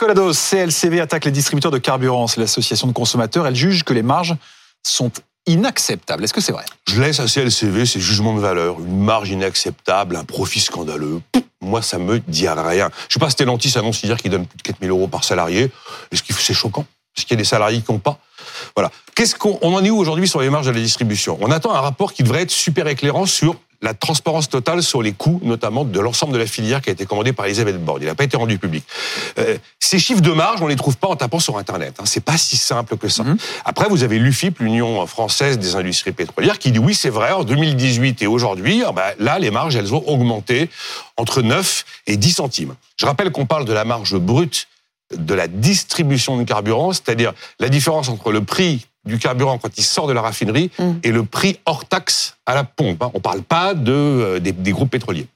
Nicolas CLCV attaque les distributeurs de carburant. C'est l'association de consommateurs. Elle juge que les marges sont inacceptables. Est-ce que c'est vrai? Je laisse à CLCV ses jugements de valeur. Une marge inacceptable, un profit scandaleux. Moi, ça me dit rien. Je sais pas, Stellantis annonce hier qu'il donne plus de 4000 euros par salarié. Est-ce c'est choquant? Est-ce qu'il y a des salariés qui n'ont pas? Voilà. Qu'est-ce qu'on on en est où aujourd'hui sur les marges de la distribution? On attend un rapport qui devrait être super éclairant sur la transparence totale sur les coûts, notamment de l'ensemble de la filière qui a été commandée par Elisabeth Borne. Il n'a pas été rendu public. Euh, ces chiffres de marge, on les trouve pas en tapant sur Internet. Hein. C'est pas si simple que ça. Mhm. Après, vous avez l'UFIP, l'Union française des industries pétrolières, qui dit oui, c'est vrai, en 2018 et aujourd'hui, ah bah, là, les marges, elles ont augmenté entre 9 et 10 centimes. Je rappelle qu'on parle de la marge brute de la distribution de carburant, c'est-à-dire la différence entre le prix du carburant quand il sort de la raffinerie mm. et le prix hors taxe à la pompe. Hein. On ne parle pas de, euh, des, groupes pétroliers.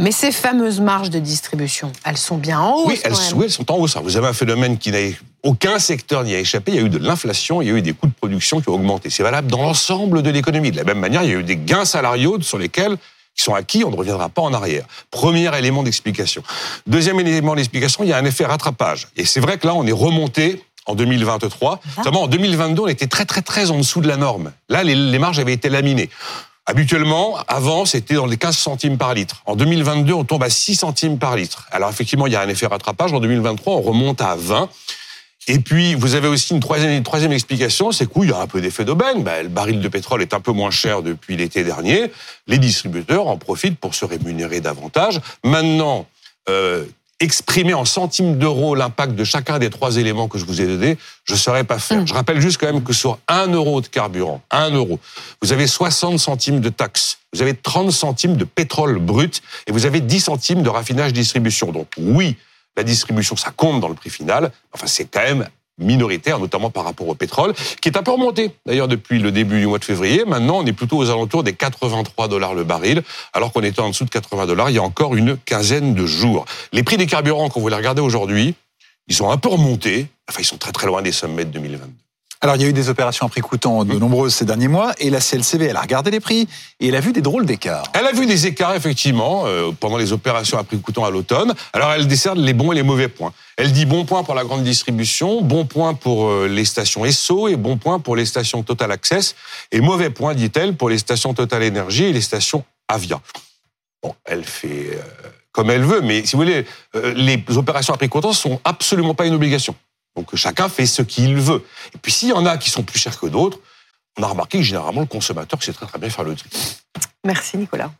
Mais ces fameuses marges de distribution, elles sont bien en hausse. Oui, elles, sont en hausse. Vous avez un phénomène qui n'a aucun secteur n'y a échappé. Il y a eu de l'inflation, il y a eu des coûts de production qui ont augmenté. C'est valable dans l'ensemble de l'économie. De la même manière, il y a eu des gains salariaux sur lesquels qui sont acquis, on ne reviendra pas en arrière. Premier élément d'explication. Deuxième élément d'explication, il y a un effet rattrapage. Et c'est vrai que là, on est remonté en 2023. Seulement, en 2022, on était très, très, très en dessous de la norme. Là, les, marges avaient été laminées. Habituellement, avant, c'était dans les 15 centimes par litre. En 2022, on tombe à 6 centimes par litre. Alors effectivement, il y a un effet rattrapage. En 2023, on remonte à 20. Et puis, vous avez aussi une troisième, une troisième explication, c'est qu'il y a un peu d'effet d'aubaine. Ben, le baril de pétrole est un peu moins cher depuis l'été dernier. Les distributeurs en profitent pour se rémunérer davantage. Maintenant, euh, exprimer en centimes d'euros l'impact de chacun des trois éléments que je vous ai donnés, je ne saurais pas faire. Mm. Je rappelle juste quand même que sur un euro de carburant, un euro, vous avez 60 centimes de taxes, vous avez 30 centimes de pétrole brut et vous avez 10 centimes de raffinage distribution. Donc oui, la distribution, ça compte dans le prix final. Enfin, c'est quand même minoritaire, notamment par rapport au pétrole, qui est un peu remonté d'ailleurs depuis le début du mois de février. Maintenant, on est plutôt aux alentours des 83 dollars le baril, alors qu'on était en dessous de 80 dollars il y a encore une quinzaine de jours. Les prix des carburants, quand vous les regardez aujourd'hui, ils sont un peu remontés. Enfin, ils sont très très loin des sommets de 2022. Alors, il y a eu des opérations à prix coûtant de mmh. nombreuses ces derniers mois, et la CLCV, elle a regardé les prix, et elle a vu des drôles d'écarts. Elle a vu des écarts, effectivement, euh, pendant les opérations à prix coûtant à l'automne. Alors, elle décerne les bons et les mauvais points. Elle dit bon point pour la grande distribution, bon point pour euh, les stations ESSO, et bon point pour les stations Total Access, et mauvais point, dit-elle, pour les stations Total Energy et les stations Avia. Bon, elle fait euh, comme elle veut, mais si vous voulez, les opérations à prix coûtant sont absolument pas une obligation. Donc chacun fait ce qu'il veut. Et puis s'il y en a qui sont plus chers que d'autres, on a remarqué que généralement le consommateur sait très très bien faire le tri. Merci Nicolas.